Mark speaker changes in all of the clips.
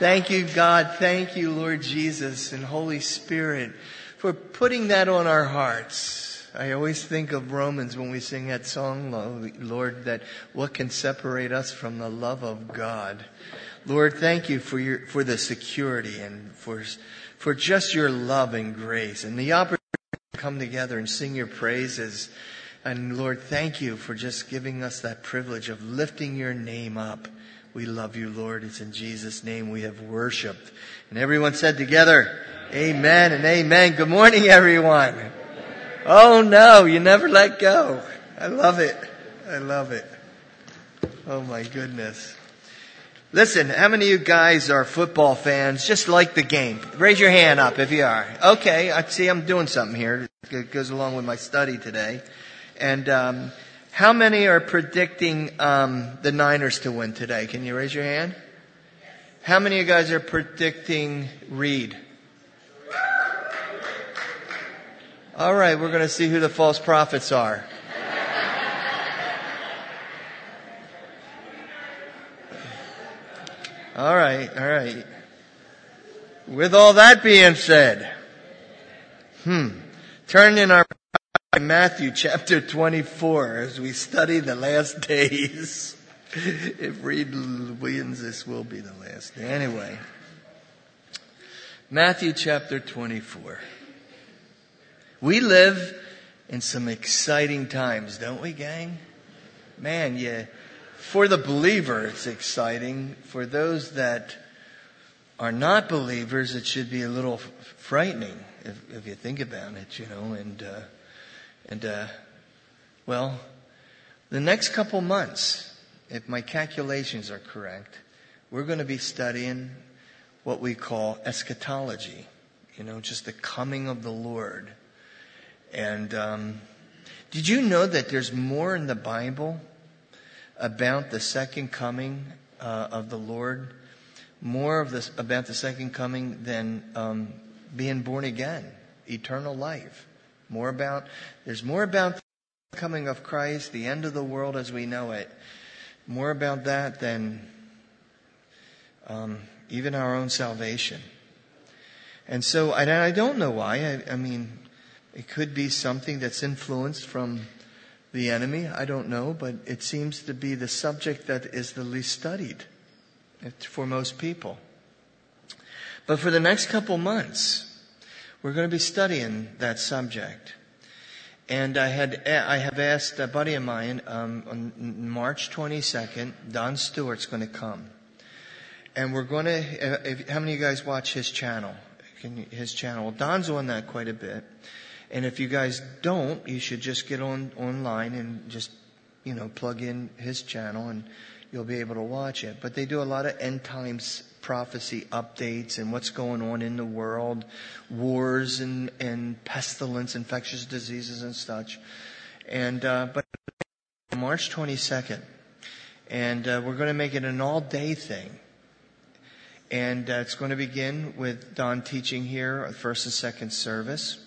Speaker 1: Thank you, God. Thank you, Lord Jesus and Holy Spirit, for putting that on our hearts. I always think of Romans when we sing that song, Lord, that what can separate us from the love of God? Lord, thank you for your, for the security and for, for just your love and grace and the opportunity to come together and sing your praises. And Lord, thank you for just giving us that privilege of lifting your name up. We love you, Lord. It's in Jesus' name we have worshiped. And everyone said together, Amen and Amen. Good morning, everyone. Oh no, you never let go. I love it. I love it. Oh my goodness. Listen, how many of you guys are football fans just like the game? Raise your hand up if you are. Okay, I see I'm doing something here. It goes along with my study today. And um, how many are predicting um, the Niners to win today? Can you raise your hand? How many of you guys are predicting Reid? All right, we're going to see who the false prophets are. All right, all right. With all that being said, hmm, turn in our Matthew chapter 24 as we study the last days. if Reid wins, this will be the last day. Anyway, Matthew chapter 24. We live in some exciting times, don't we, gang? Man, yeah. For the believer, it's exciting. For those that are not believers, it should be a little frightening if, if you think about it, you know, and, uh, and, uh, well, the next couple months, if my calculations are correct, we're going to be studying what we call eschatology. You know, just the coming of the Lord. And um, did you know that there's more in the Bible about the second coming uh, of the Lord? More of this about the second coming than um, being born again, eternal life. More about, there's more about the coming of Christ, the end of the world as we know it. More about that than um, even our own salvation. And so, and I don't know why. I, I mean, it could be something that's influenced from the enemy. I don't know, but it seems to be the subject that is the least studied for most people. But for the next couple months, we're going to be studying that subject. And I had, I have asked a buddy of mine, um, on March 22nd, Don Stewart's going to come. And we're going to, uh, if, how many of you guys watch his channel? Can, his channel. Well, Don's on that quite a bit. And if you guys don't, you should just get on, online and just, you know, plug in his channel and you'll be able to watch it. But they do a lot of end times prophecy updates and what's going on in the world, wars and, and pestilence, infectious diseases and such. And, uh, but March 22nd. And uh, we're going to make it an all day thing. And uh, it's going to begin with Don teaching here, first and second service.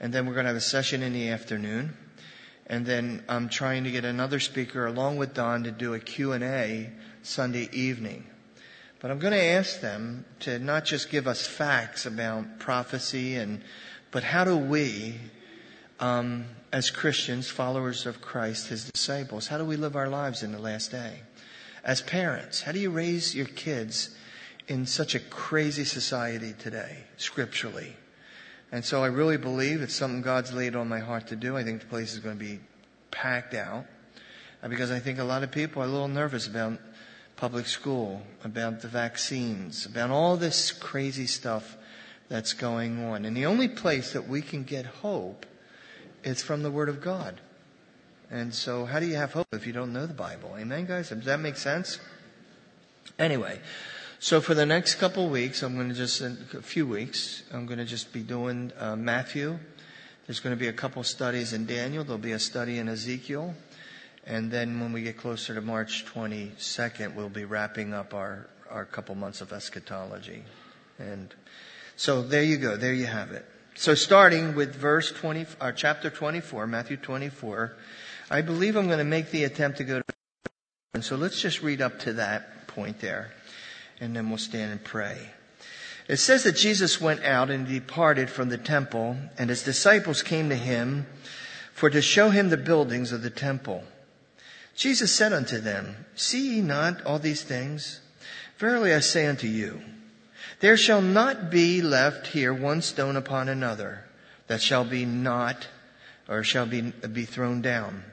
Speaker 1: And then we're going to have a session in the afternoon. And then I'm trying to get another speaker along with Don to do a Q&A Sunday evening. But I'm going to ask them to not just give us facts about prophecy and, but how do we, um, as Christians, followers of Christ, His disciples, how do we live our lives in the last day? As parents, how do you raise your kids in such a crazy society today, scripturally? And so I really believe it's something God's laid on my heart to do. I think the place is going to be packed out uh, because I think a lot of people are a little nervous about public school, about the vaccines, about all this crazy stuff that's going on. And the only place that we can get hope is from the Word of God. And so, how do you have hope if you don't know the Bible? Amen, guys? Does that make sense? Anyway, so for the next couple weeks, I'm going to just, in a few weeks, I'm going to just be doing uh, Matthew. There's going to be a couple studies in Daniel. There'll be a study in Ezekiel. And then when we get closer to March 22nd, we'll be wrapping up our, our couple months of eschatology. And so there you go. There you have it. So starting with verse 20, or uh, chapter 24, Matthew 24, I believe I'm going to make the attempt to go to, and so let's just read up to that point there. and then we'll stand and pray. It says that Jesus went out and departed from the temple, and his disciples came to him for to show him the buildings of the temple. Jesus said unto them, See ye not all these things? Verily I say unto you, there shall not be left here one stone upon another that shall be not or shall be, be thrown down.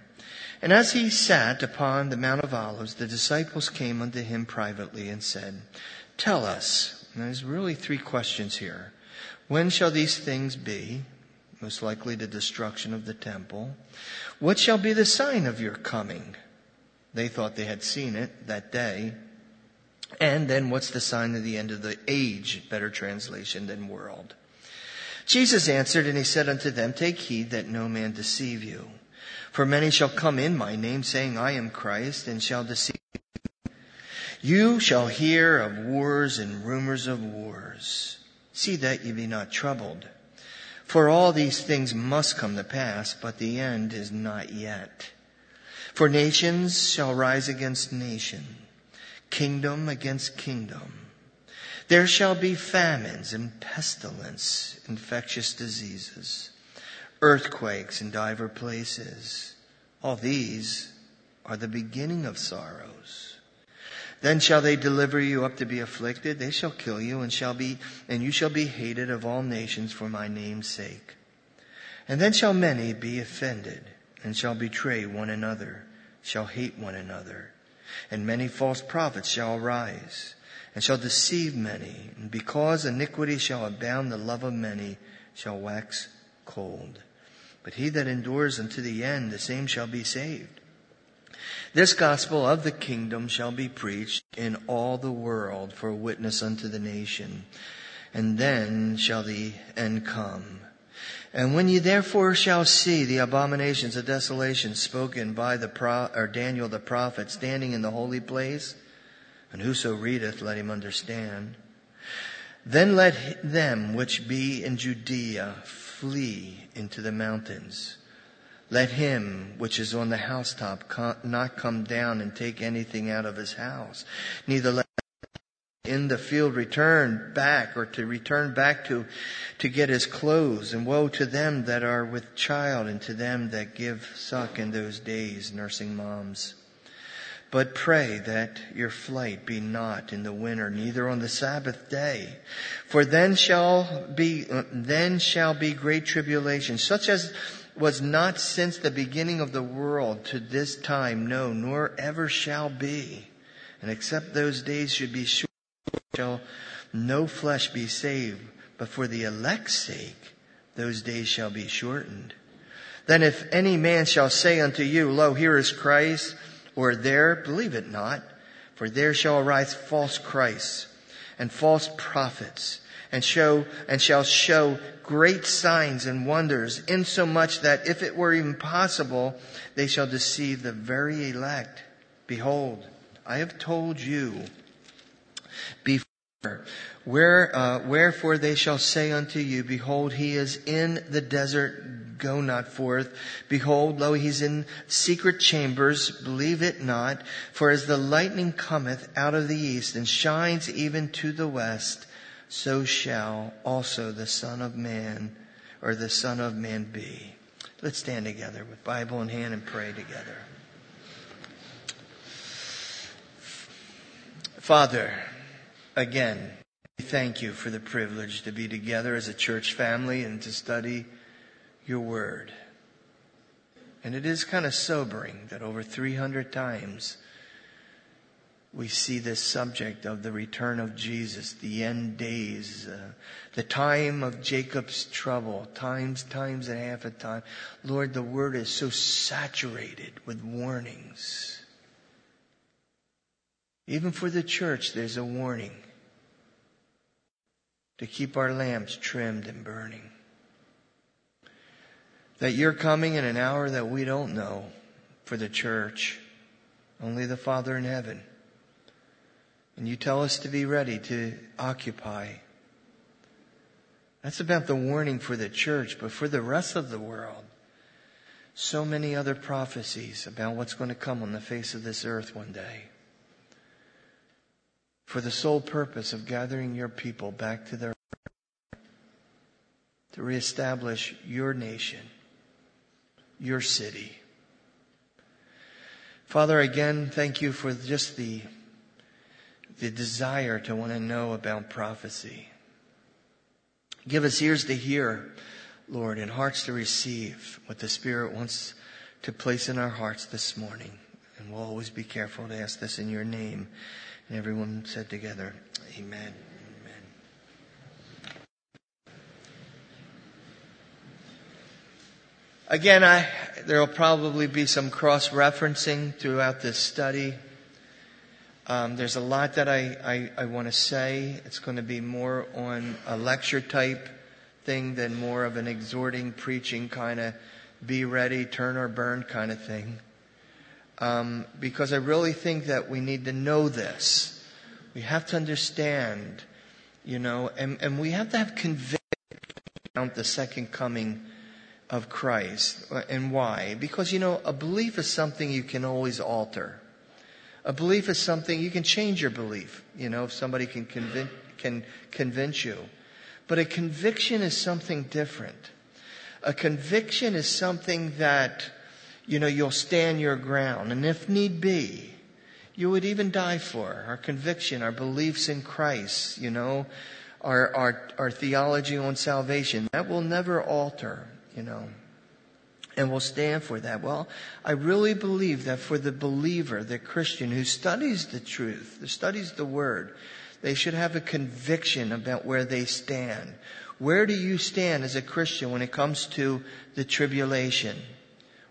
Speaker 1: And as he sat upon the Mount of Olives, the disciples came unto him privately and said, Tell us, and there's really three questions here. When shall these things be? Most likely the destruction of the temple. What shall be the sign of your coming? They thought they had seen it that day. And then what's the sign of the end of the age? Better translation than world. Jesus answered and he said unto them, Take heed that no man deceive you. For many shall come in my name, saying, I am Christ, and shall deceive you. You shall hear of wars and rumors of wars. See that ye be not troubled. For all these things must come to pass, but the end is not yet. For nations shall rise against nation, kingdom against kingdom. There shall be famines and pestilence, infectious diseases, earthquakes in divers places. All these are the beginning of sorrows. Then shall they deliver you up to be afflicted. They shall kill you and shall be, and you shall be hated of all nations for my name's sake. And then shall many be offended and shall betray one another, shall hate one another. And many false prophets shall arise and shall deceive many. And because iniquity shall abound, the love of many shall wax cold. But he that endures unto the end, the same shall be saved. This gospel of the kingdom shall be preached in all the world for a witness unto the nation. And then shall the end come. And when ye therefore shall see the abominations of desolation spoken by the pro- or Daniel the prophet standing in the holy place, and whoso readeth, let him understand. Then let them which be in Judea flee into the mountains. Let him which is on the housetop not come down and take anything out of his house. Neither let in the field return back or to return back to, to get his clothes. And woe to them that are with child and to them that give suck in those days, nursing moms. But pray that your flight be not in the winter, neither on the Sabbath day. For then shall be, then shall be great tribulation, such as was not since the beginning of the world to this time, no, nor ever shall be. And except those days should be short, shall no flesh be saved. But for the elect's sake, those days shall be shortened. Then if any man shall say unto you, Lo, here is Christ, or there, believe it not, for there shall arise false Christs and false prophets and show and shall show great signs and wonders insomuch that if it were even possible they shall deceive the very elect behold i have told you where uh, wherefore they shall say unto you behold he is in the desert go not forth. Behold, lo, he's in secret chambers, believe it not. For as the lightning cometh out of the east and shines even to the west, so shall also the Son of Man or the Son of Man be. Let's stand together with Bible in hand and pray together. Father, again, we thank you for the privilege to be together as a church family and to study your word. And it is kind of sobering that over 300 times we see this subject of the return of Jesus, the end days, uh, the time of Jacob's trouble, times, times and half a time. Lord, the word is so saturated with warnings. Even for the church, there's a warning to keep our lamps trimmed and burning that you're coming in an hour that we don't know for the church. Only the Father in heaven. And you tell us to be ready to occupy. That's about the warning for the church, but for the rest of the world, so many other prophecies about what's going to come on the face of this earth one day. For the sole purpose of gathering your people back to their to reestablish your nation, your city. Father, again, thank you for just the, the desire to want to know about prophecy. Give us ears to hear, Lord, and hearts to receive what the Spirit wants to place in our hearts this morning. And we'll always be careful to ask this in your name. Everyone said together, Amen. Again, I, there will probably be some cross referencing throughout this study. Um, there's a lot that I, I, I want to say. It's going to be more on a lecture type thing than more of an exhorting, preaching kind of be ready, turn or burn kind of thing. Um, because I really think that we need to know this. We have to understand, you know, and, and we have to have conviction about the second coming of Christ. And why? Because, you know, a belief is something you can always alter. A belief is something you can change your belief, you know, if somebody can convince, can convince you. But a conviction is something different. A conviction is something that, you know, you'll stand your ground. And if need be, you would even die for. Our conviction, our beliefs in Christ, you know, our, our, our theology on salvation, that will never alter you know, and we'll stand for that. Well, I really believe that for the believer, the Christian who studies the truth, who studies the word, they should have a conviction about where they stand. Where do you stand as a Christian when it comes to the tribulation?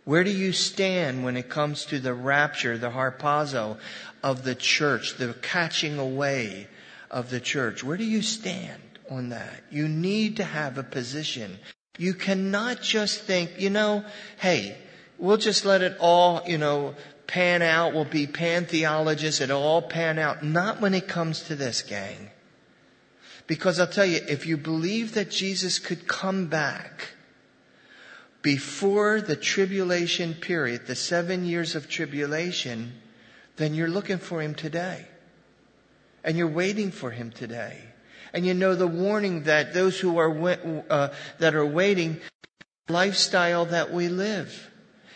Speaker 1: Where do you stand when it comes to the rapture, the harpazo of the church, the catching away of the church? Where do you stand on that? You need to have a position. You cannot just think, you know, hey, we'll just let it all, you know, pan out. We'll be pantheologists. It'll all pan out. Not when it comes to this, gang. Because I'll tell you, if you believe that Jesus could come back before the tribulation period, the seven years of tribulation, then you're looking for him today. And you're waiting for him today. And you know the warning that those who are, uh, that are waiting, lifestyle that we live.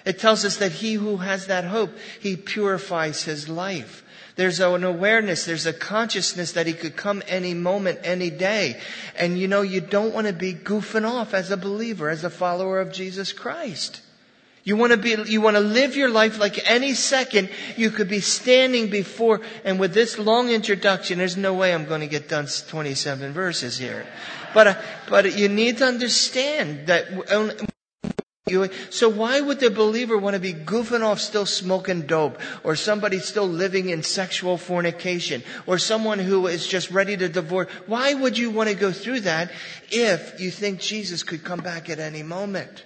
Speaker 1: It tells us that he who has that hope, he purifies his life. There's an awareness, there's a consciousness that he could come any moment, any day. And you know, you don't want to be goofing off as a believer, as a follower of Jesus Christ. You want to be, you want to live your life like any second you could be standing before, and with this long introduction, there's no way I'm going to get done 27 verses here. But, uh, but you need to understand that, you, so why would the believer want to be goofing off still smoking dope, or somebody still living in sexual fornication, or someone who is just ready to divorce? Why would you want to go through that if you think Jesus could come back at any moment?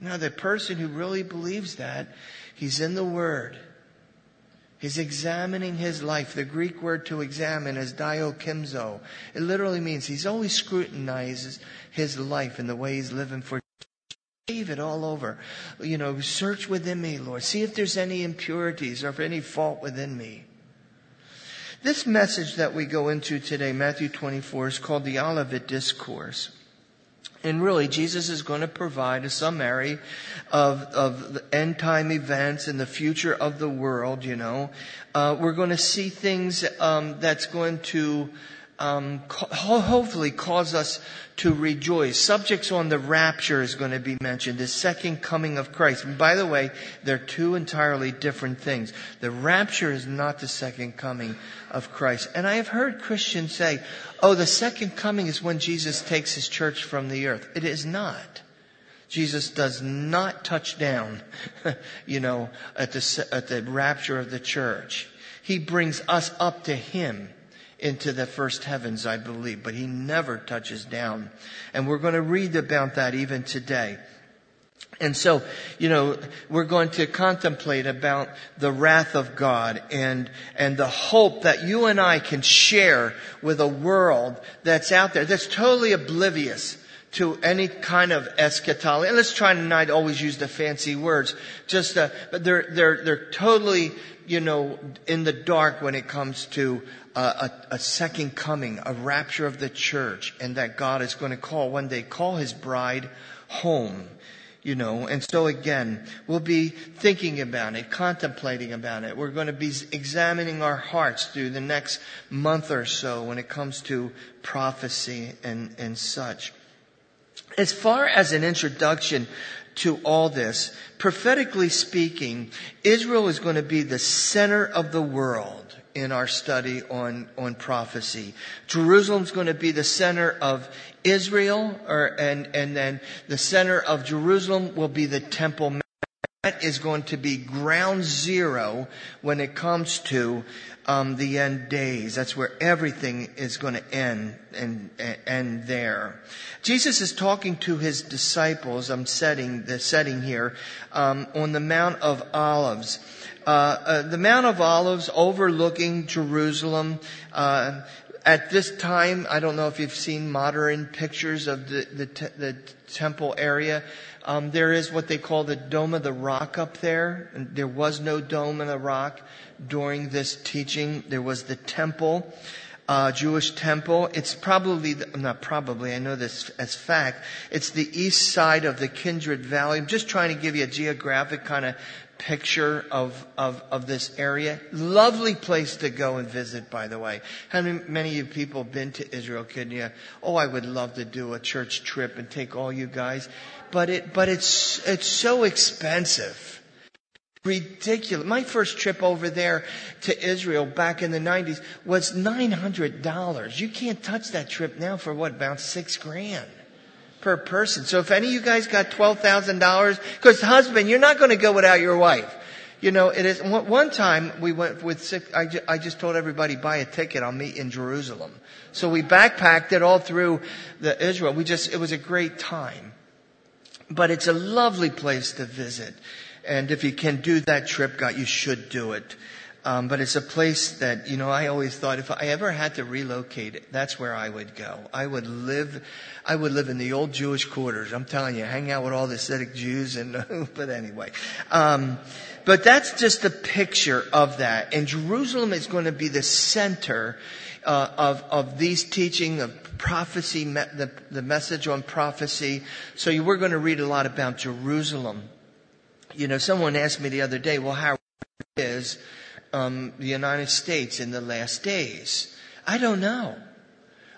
Speaker 1: Now, the person who really believes that, he's in the Word. He's examining his life. The Greek word to examine is dokimazo. It literally means he's always scrutinizes his life and the way he's living for David all over. You know, search within me, Lord. See if there's any impurities or any fault within me. This message that we go into today, Matthew 24, is called the Olivet Discourse. And really, Jesus is going to provide a summary of, of the end time events and the future of the world, you know. Uh, we're going to see things um, that's going to um, hopefully cause us to rejoice. Subjects on the rapture is going to be mentioned, the second coming of Christ. And by the way, they're two entirely different things. The rapture is not the second coming of Christ. And I have heard Christians say, oh, the second coming is when Jesus takes his church from the earth. It is not. Jesus does not touch down, you know, at the, at the rapture of the church. He brings us up to him into the first heavens, I believe, but he never touches down. And we're going to read about that even today. And so, you know, we're going to contemplate about the wrath of God and, and the hope that you and I can share with a world that's out there, that's totally oblivious to any kind of eschatology. And let's try to not always use the fancy words. Just, uh, but they're, they're, they're totally, you know, in the dark when it comes to uh, a, a second coming, a rapture of the church, and that God is going to call one day, call his bride home you know. And so again, we'll be thinking about it, contemplating about it. We're going to be examining our hearts through the next month or so when it comes to prophecy and, and such. As far as an introduction to all this, prophetically speaking, Israel is going to be the center of the world in our study on, on prophecy. Jerusalem's going to be the center of Israel, or, and, and then the center of Jerusalem will be the Temple is going to be ground zero when it comes to um, the end days. That's where everything is going to end and end there. Jesus is talking to his disciples. I'm setting the setting here um, on the Mount of Olives. Uh, uh, the Mount of Olives overlooking Jerusalem. Uh, at this time, I don't know if you've seen modern pictures of the, the, te- the temple area. Um, there is what they call the Dome of the Rock up there. And there was no Dome of the Rock during this teaching. There was the temple, uh, Jewish temple. It's probably, the, not probably, I know this as fact. It's the east side of the Kidron Valley. I'm just trying to give you a geographic kind of picture of, of, of this area. Lovely place to go and visit, by the way. How many, of you people been to Israel, could you Oh, I would love to do a church trip and take all you guys. But it, but it's, it's so expensive. Ridiculous. My first trip over there to Israel back in the 90s was $900. You can't touch that trip now for what, about six grand? Per person. So if any of you guys got $12,000, because husband, you're not going to go without your wife. You know, it is, one time we went with six, I, I just told everybody buy a ticket, I'll meet in Jerusalem. So we backpacked it all through the Israel. We just, it was a great time. But it's a lovely place to visit. And if you can do that trip, God, you should do it. Um, but it's a place that, you know, I always thought if I ever had to relocate, that's where I would go. I would live, I would live in the old Jewish quarters. I'm telling you, hang out with all the Hasidic Jews and, but anyway. Um, but that's just a picture of that. And Jerusalem is going to be the center uh, of, of these teaching of prophecy, the, the message on prophecy. So you, we're going to read a lot about Jerusalem. You know, someone asked me the other day, well, how is um, the United States in the last days? I don't know.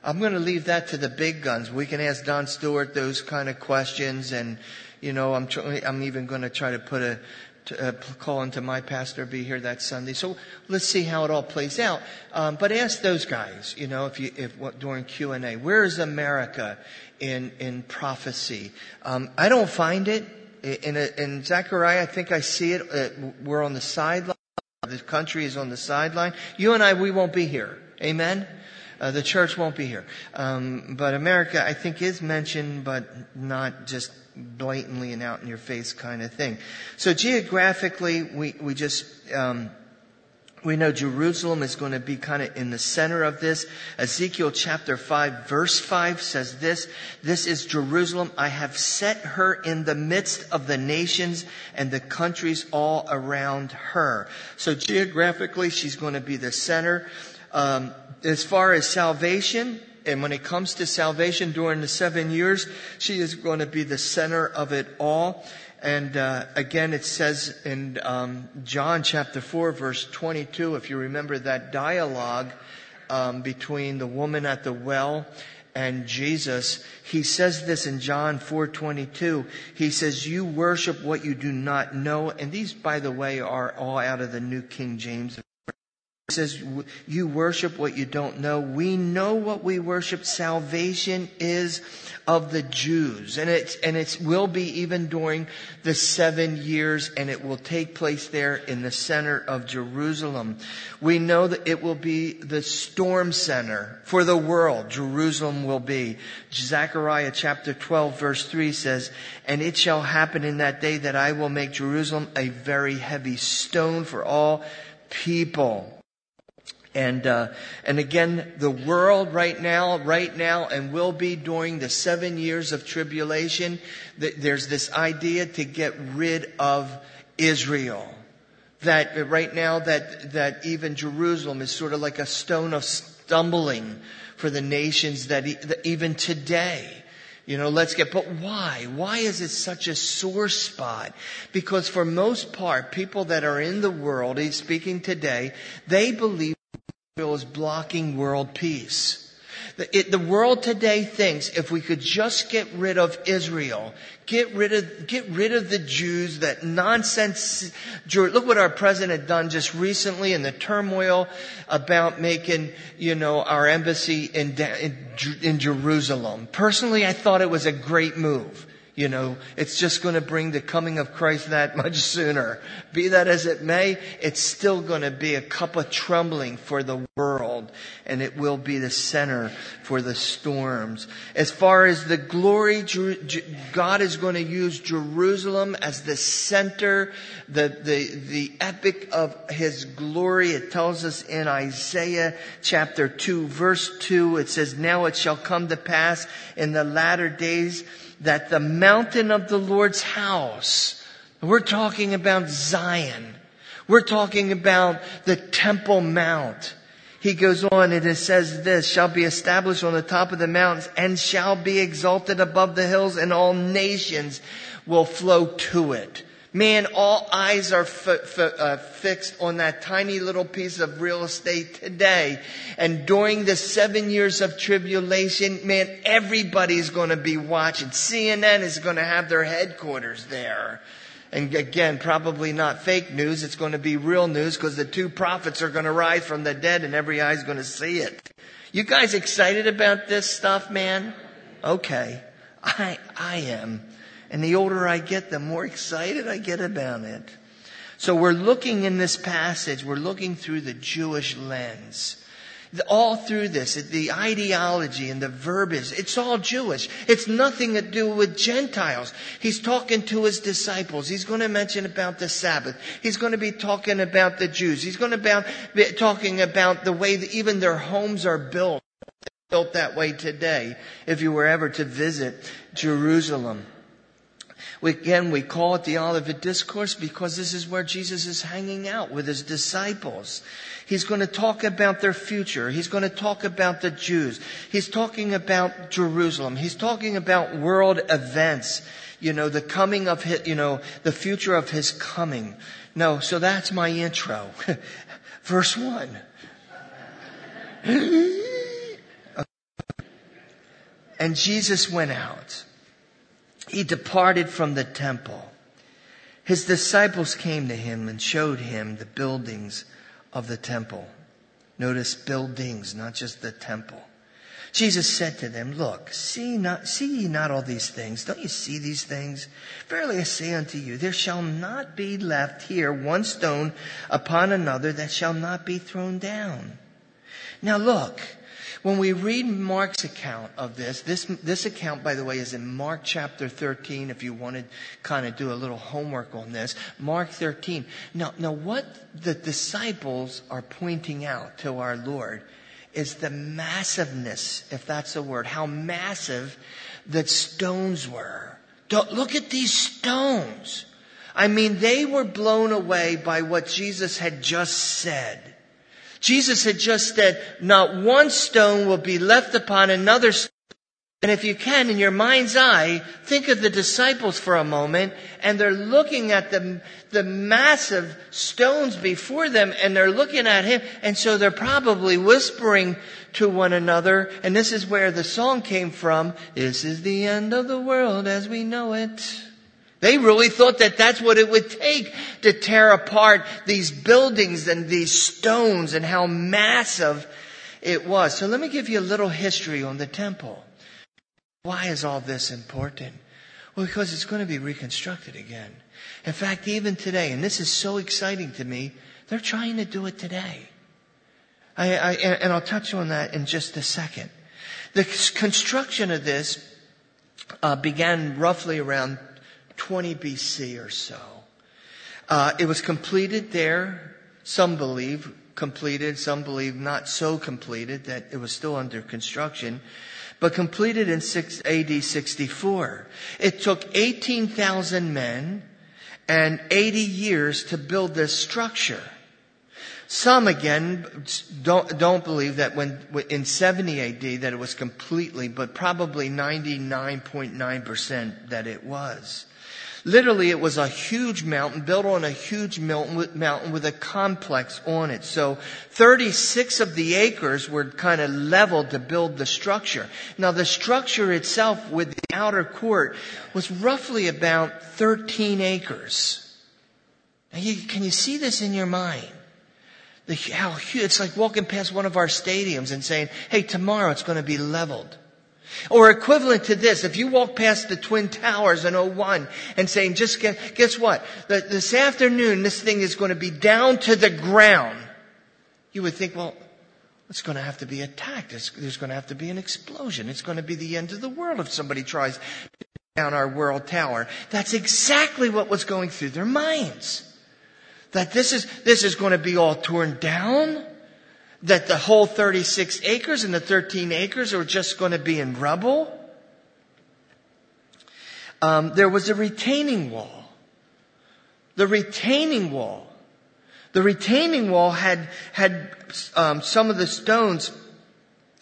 Speaker 1: I'm going to leave that to the big guns. We can ask Don Stewart those kind of questions, and you know, I'm tr- I'm even going to try to put a to, uh, call into my pastor be here that Sunday. So let's see how it all plays out. Um, but ask those guys, you know, if you if what, during Q and A, where is America in in prophecy? Um, I don't find it in a, in Zechariah. I think I see it. Uh, we're on the sideline. The country is on the sideline. You and I, we won't be here. Amen? Uh, the church won't be here. Um, but America, I think, is mentioned, but not just blatantly and out in your face kind of thing. So geographically, we, we just, um, we know Jerusalem is going to be kind of in the center of this. Ezekiel chapter 5 verse 5 says this, this is Jerusalem. I have set her in the midst of the nations and the countries all around her. So geographically, she's going to be the center. Um, as far as salvation, and when it comes to salvation during the seven years, she is going to be the center of it all. And uh, again, it says in um, John chapter 4, verse 22, if you remember that dialogue um, between the woman at the well and Jesus, he says this in John 4:22. He says, "You worship what you do not know." And these, by the way, are all out of the New King James says, You worship what you don't know. We know what we worship. Salvation is of the Jews. And it, and it will be even during the seven years, and it will take place there in the center of Jerusalem. We know that it will be the storm center for the world. Jerusalem will be. Zechariah chapter 12 verse 3 says, And it shall happen in that day that I will make Jerusalem a very heavy stone for all people And, uh, and again, the world right now, right now, and will be during the seven years of tribulation, there's this idea to get rid of Israel. That right now, that, that even Jerusalem is sort of like a stone of stumbling for the nations that even today. You know, let's get, but why? Why is it such a sore spot? Because for most part, people that are in the world, he's speaking today, they believe is blocking world peace. The, it, the, world today thinks if we could just get rid of Israel, get rid of, get rid of the Jews, that nonsense. Look what our president done just recently in the turmoil about making, you know, our embassy in, in, in Jerusalem. Personally, I thought it was a great move. You know, it's just going to bring the coming of Christ that much sooner. Be that as it may, it's still going to be a cup of trembling for the world, and it will be the center for the storms. As far as the glory, God is going to use Jerusalem as the center, the, the, the epic of His glory. It tells us in Isaiah chapter 2, verse 2, it says, Now it shall come to pass in the latter days that the mountain of the Lord's house, we're talking about Zion. We're talking about the Temple Mount. He goes on and it says this, shall be established on the top of the mountains and shall be exalted above the hills and all nations will flow to it. Man, all eyes are f- f- uh, fixed on that tiny little piece of real estate today. And during the seven years of tribulation, man, everybody's going to be watching. CNN is going to have their headquarters there. And again, probably not fake news. It's going to be real news because the two prophets are going to rise from the dead and every eye's going to see it. You guys excited about this stuff, man? Okay. I, I am. And the older I get, the more excited I get about it. So we're looking in this passage, we're looking through the Jewish lens. All through this, the ideology and the verbiage, it's all Jewish. It's nothing to do with Gentiles. He's talking to his disciples. He's going to mention about the Sabbath. He's going to be talking about the Jews. He's going to be talking about the way that even their homes are built. Built that way today, if you were ever to visit Jerusalem. Again, we call it the Olivet Discourse because this is where Jesus is hanging out with his disciples. He's going to talk about their future. He's going to talk about the Jews. He's talking about Jerusalem. He's talking about world events. You know, the coming of his, you know, the future of his coming. No, so that's my intro. Verse one. and Jesus went out he departed from the temple. His disciples came to him and showed him the buildings of the temple. Notice buildings, not just the temple. Jesus said to them, Look, see not, see ye not all these things? Don't you see these things? Verily I say unto you, there shall not be left here one stone upon another that shall not be thrown down. Now look, when we read Mark's account of this, this, this account, by the way, is in Mark chapter 13, if you want to kind of do a little homework on this. Mark 13. Now, now what the disciples are pointing out to our Lord is the massiveness, if that's a word, how massive that stones were. Don't, look at these stones. I mean, they were blown away by what Jesus had just said. Jesus had just said, not one stone will be left upon another stone. And if you can, in your mind's eye, think of the disciples for a moment, and they're looking at the, the massive stones before them, and they're looking at him, and so they're probably whispering to one another, and this is where the song came from, this is the end of the world as we know it. They really thought that that's what it would take to tear apart these buildings and these stones and how massive it was. So let me give you a little history on the temple. Why is all this important? Well, because it's going to be reconstructed again. In fact, even today, and this is so exciting to me, they're trying to do it today. I, I, and I'll touch on that in just a second. The construction of this uh, began roughly around 20 BC or so. Uh, it was completed there, some believe, completed. Some believe not so completed that it was still under construction, but completed in 6 AD 64. It took 18,000 men and 80 years to build this structure. Some again don't, don't believe that when in 70 AD that it was completely, but probably 99.9% that it was. Literally, it was a huge mountain built on a huge mountain with a complex on it. So 36 of the acres were kind of leveled to build the structure. Now the structure itself with the outer court was roughly about 13 acres. You, can you see this in your mind? The, how huge, it's like walking past one of our stadiums and saying, hey, tomorrow it's going to be leveled. Or equivalent to this, if you walk past the Twin Towers in 01 and saying, just guess, guess what? this afternoon, this thing is going to be down to the ground. You would think, well, it's going to have to be attacked. It's, there's going to have to be an explosion. It's going to be the end of the world if somebody tries to down our world tower. That's exactly what was going through their minds. That this is, this is going to be all torn down that the whole 36 acres and the 13 acres are just going to be in rubble. Um, there was a retaining wall. The retaining wall. The retaining wall had had um, some of the stones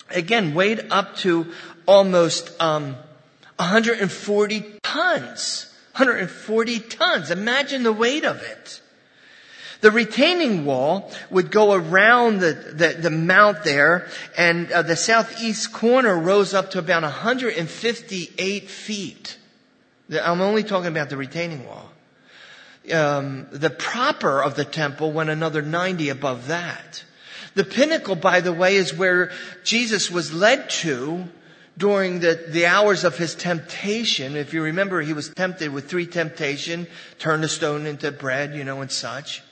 Speaker 1: again weighed up to almost um, 140 tons. 140 tons. Imagine the weight of it. The retaining wall would go around the, the, the mount there, and uh, the southeast corner rose up to about 158 feet. I'm only talking about the retaining wall. Um, the proper of the temple went another 90 above that. The pinnacle, by the way, is where Jesus was led to during the, the hours of his temptation. If you remember, he was tempted with three temptation, turn the stone into bread, you know, and such.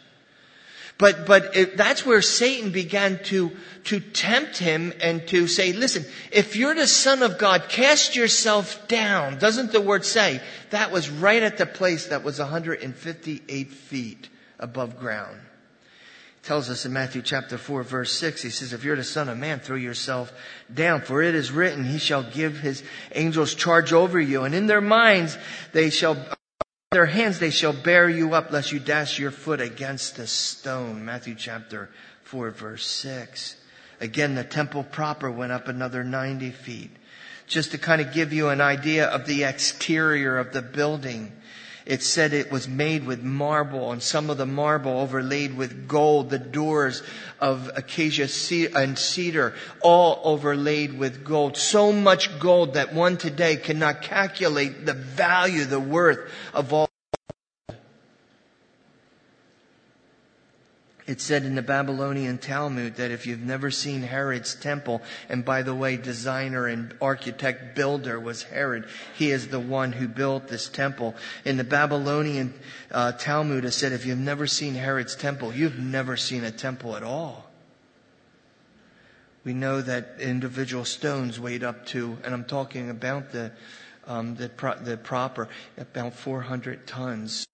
Speaker 1: But, but it, that's where Satan began to, to tempt him and to say, listen, if you're the son of God, cast yourself down. Doesn't the word say? That was right at the place that was 158 feet above ground. Tells us in Matthew chapter 4 verse 6, he says, if you're the son of man, throw yourself down. For it is written, he shall give his angels charge over you and in their minds they shall their hands they shall bear you up lest you dash your foot against a stone. Matthew chapter 4 verse 6. Again, the temple proper went up another 90 feet. Just to kind of give you an idea of the exterior of the building. It said it was made with marble and some of the marble overlaid with gold. The doors of acacia and cedar all overlaid with gold. So much gold that one today cannot calculate the value, the worth of all It said in the Babylonian Talmud that if you've never seen Herod's temple, and by the way, designer and architect builder was Herod, he is the one who built this temple. In the Babylonian uh, Talmud, it said if you've never seen Herod's temple, you've never seen a temple at all. We know that individual stones weighed up to, and I'm talking about the um, the, pro- the proper, about 400 tons.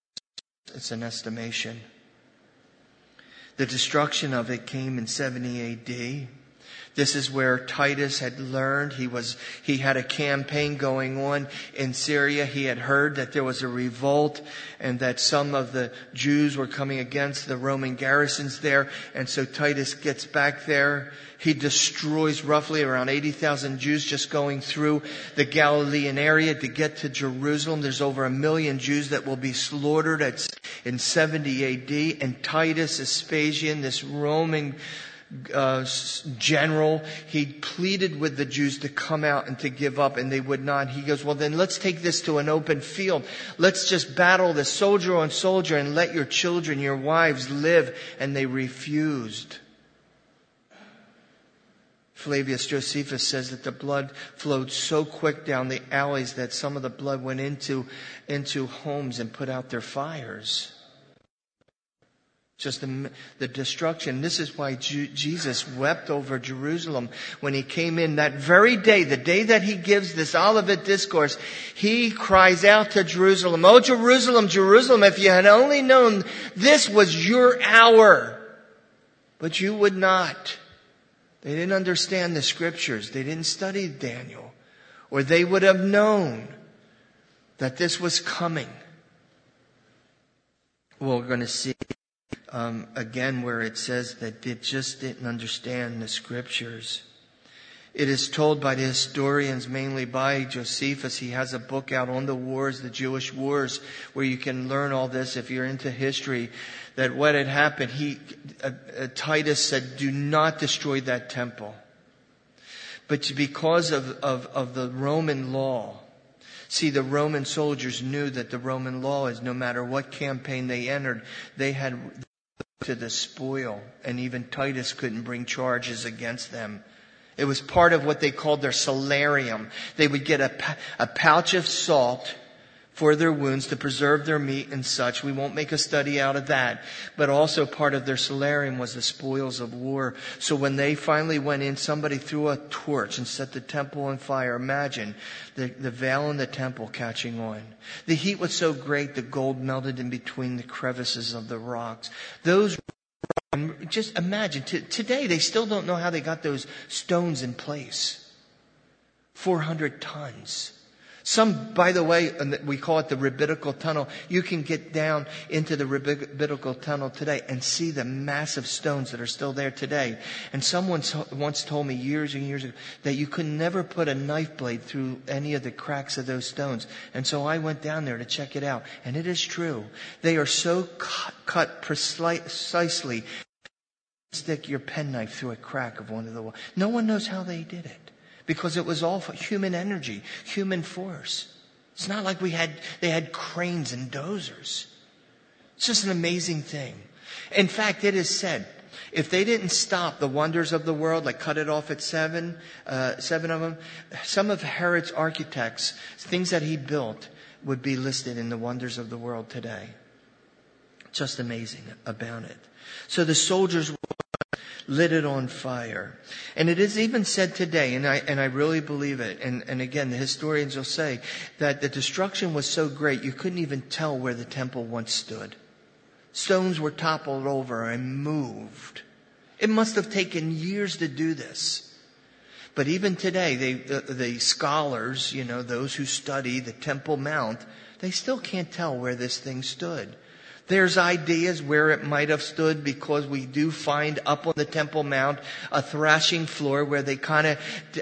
Speaker 1: It's an estimation. The destruction of it came in 70 AD. This is where Titus had learned. He was, he had a campaign going on in Syria. He had heard that there was a revolt and that some of the Jews were coming against the Roman garrisons there. And so Titus gets back there. He destroys roughly around 80,000 Jews just going through the Galilean area to get to Jerusalem. There's over a million Jews that will be slaughtered at, in 70 AD. And Titus Vespasian, this Roman uh, general, he pleaded with the Jews to come out and to give up, and they would not. He goes, well, then let's take this to an open field. Let's just battle the soldier on soldier and let your children, your wives live. And they refused. Flavius Josephus says that the blood flowed so quick down the alleys that some of the blood went into, into homes and put out their fires. Just the, the destruction. This is why Ju- Jesus wept over Jerusalem when he came in that very day, the day that he gives this Olivet discourse. He cries out to Jerusalem, Oh Jerusalem, Jerusalem, if you had only known this was your hour. But you would not. They didn't understand the scriptures. They didn't study Daniel. Or they would have known that this was coming. We're going to see um, again where it says that they just didn't understand the scriptures. It is told by the historians, mainly by Josephus. He has a book out on the wars, the Jewish wars, where you can learn all this if you're into history. That what had happened, he, uh, uh, Titus said, do not destroy that temple. But because of, of, of the Roman law, See, the Roman soldiers knew that the Roman law is no matter what campaign they entered, they had to the spoil, and even Titus couldn't bring charges against them. It was part of what they called their salarium. They would get a, a pouch of salt for their wounds to preserve their meat and such. We won't make a study out of that. But also part of their salarium was the spoils of war. So when they finally went in, somebody threw a torch and set the temple on fire. Imagine the, the veil in the temple catching on. The heat was so great the gold melted in between the crevices of the rocks. Those just imagine, t- today they still don't know how they got those stones in place. 400 tons. Some, by the way, we call it the rabbinical tunnel. You can get down into the rabbinical tunnel today and see the massive stones that are still there today. And someone once told me years and years ago that you could never put a knife blade through any of the cracks of those stones. And so I went down there to check it out. And it is true. They are so cut, precisely. Stick your penknife through a crack of one of the walls. No one knows how they did it because it was all human energy, human force. It's not like we had, they had cranes and dozers. It's just an amazing thing. In fact, it is said, if they didn't stop the wonders of the world, like cut it off at seven, uh, seven of them, some of Herod's architects, things that he built, would be listed in the wonders of the world today. Just amazing about it. So the soldiers lit it on fire. And it is even said today, and I, and I really believe it, and, and again, the historians will say that the destruction was so great you couldn't even tell where the temple once stood. Stones were toppled over and moved. It must have taken years to do this. But even today, they, the, the scholars, you know, those who study the Temple Mount, they still can't tell where this thing stood. There's ideas where it might have stood because we do find up on the Temple Mount a thrashing floor where they kind of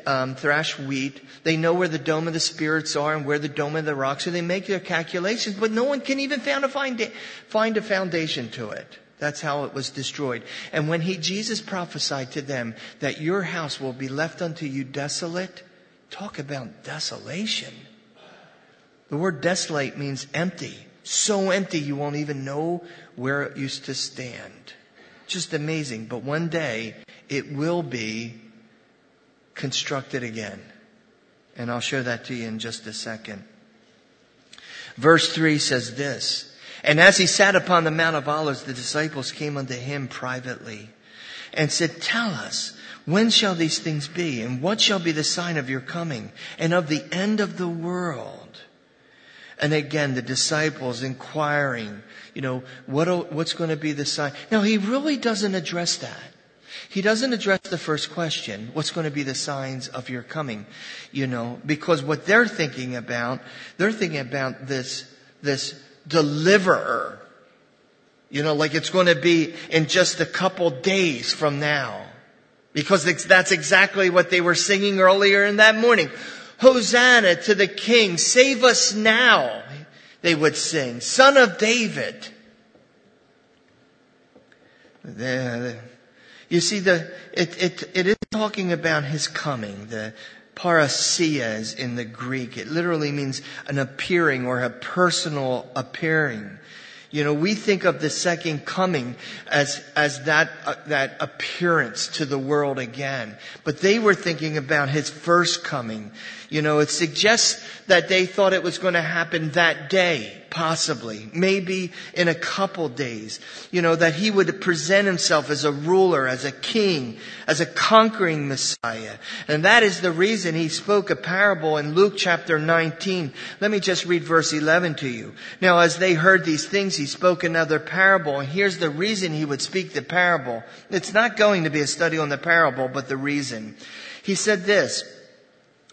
Speaker 1: um, thrash wheat. They know where the dome of the spirits are and where the dome of the rocks are. They make their calculations, but no one can even find a, find, find a foundation to it. That's how it was destroyed. And when he, Jesus prophesied to them that your house will be left unto you desolate, talk about desolation. The word desolate means empty. So empty you won't even know where it used to stand. Just amazing. But one day it will be constructed again. And I'll show that to you in just a second. Verse 3 says this And as he sat upon the Mount of Olives, the disciples came unto him privately and said, Tell us, when shall these things be? And what shall be the sign of your coming and of the end of the world? And again, the disciples inquiring, you know, what, what's going to be the sign? Now, he really doesn't address that. He doesn't address the first question, what's going to be the signs of your coming? You know, because what they're thinking about, they're thinking about this, this deliverer. You know, like it's going to be in just a couple days from now. Because that's exactly what they were singing earlier in that morning. Hosanna to the King. Save us now. They would sing. Son of David. You see, the, it, it, it is talking about his coming. The parousia is in the Greek. It literally means an appearing or a personal appearing. You know, we think of the second coming as, as that, uh, that appearance to the world again. But they were thinking about his first coming. You know, it suggests that they thought it was going to happen that day possibly, maybe in a couple days, you know, that he would present himself as a ruler, as a king, as a conquering Messiah. And that is the reason he spoke a parable in Luke chapter 19. Let me just read verse 11 to you. Now, as they heard these things, he spoke another parable. And here's the reason he would speak the parable. It's not going to be a study on the parable, but the reason. He said this,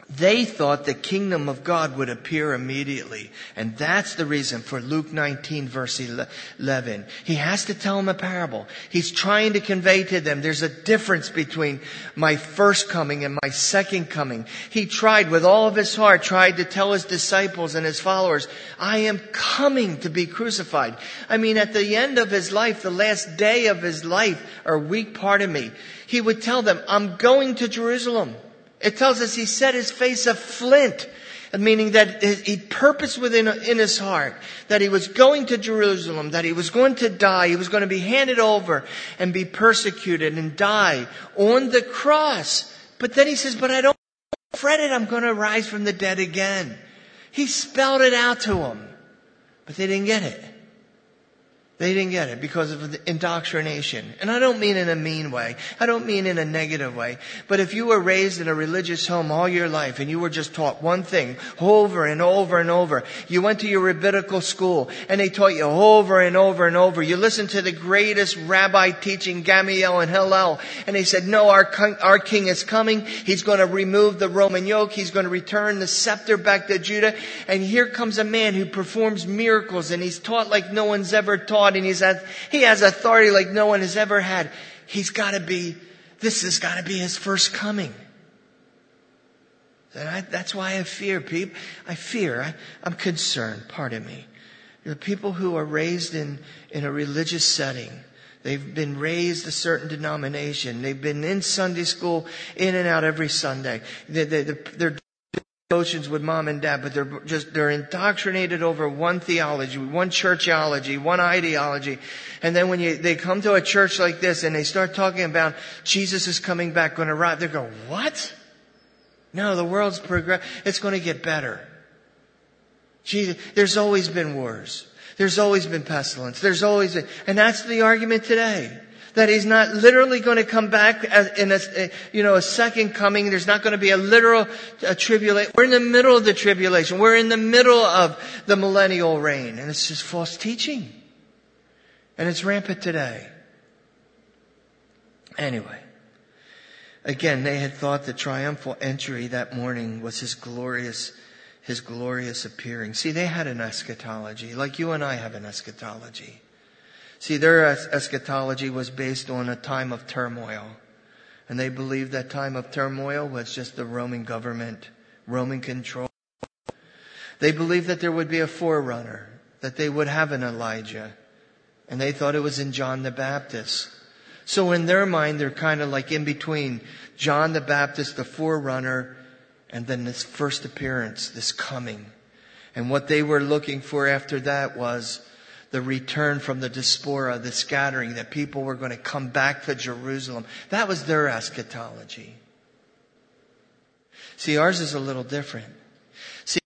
Speaker 1: they thought the kingdom of God would appear immediately. And that's the reason for Luke 19 verse 11. He has to tell them a parable. He's trying to convey to them there's a difference between my first coming and my second coming. He tried with all of his heart, tried to tell his disciples and his followers, I am coming to be crucified. I mean, at the end of his life, the last day of his life, or week, pardon me, he would tell them, I'm going to Jerusalem. It tells us he set his face a flint, meaning that he purposed within in his heart that he was going to Jerusalem, that he was going to die, he was going to be handed over and be persecuted and die on the cross. But then he says, but I don't fret it, I'm going to rise from the dead again. He spelled it out to them, but they didn't get it. They didn't get it because of indoctrination. And I don't mean in a mean way. I don't mean in a negative way. But if you were raised in a religious home all your life and you were just taught one thing over and over and over, you went to your rabbinical school and they taught you over and over and over. You listened to the greatest rabbi teaching Gamaliel and Hillel and they said, no, our, our king is coming. He's going to remove the Roman yoke. He's going to return the scepter back to Judah. And here comes a man who performs miracles and he's taught like no one's ever taught God and he's he has authority like no one has ever had. He's got to be, this has got to be his first coming. And I, that's why I fear people. I fear. I, I'm concerned. Pardon me. The people who are raised in, in a religious setting. They've been raised a certain denomination. They've been in Sunday school, in and out every Sunday. They, they, they're devotions with mom and dad, but they're just, they're indoctrinated over one theology, one churchology, one ideology. And then when you, they come to a church like this and they start talking about Jesus is coming back, going to arrive, they go, what? No, the world's progress, it's going to get better. Jesus, there's always been wars. There's always been pestilence. There's always been, and that's the argument today that he's not literally going to come back in a, you know, a second coming. There's not going to be a literal tribulation. We're in the middle of the tribulation. We're in the middle of the millennial reign. And it's just false teaching. And it's rampant today. Anyway. Again, they had thought the triumphal entry that morning was his glorious, his glorious appearing. See, they had an eschatology, like you and I have an eschatology. See, their eschatology was based on a time of turmoil. And they believed that time of turmoil was just the Roman government, Roman control. They believed that there would be a forerunner, that they would have an Elijah. And they thought it was in John the Baptist. So in their mind, they're kind of like in between John the Baptist, the forerunner, and then this first appearance, this coming. And what they were looking for after that was the return from the diaspora, the scattering, that people were going to come back to Jerusalem. That was their eschatology. See, ours is a little different. See,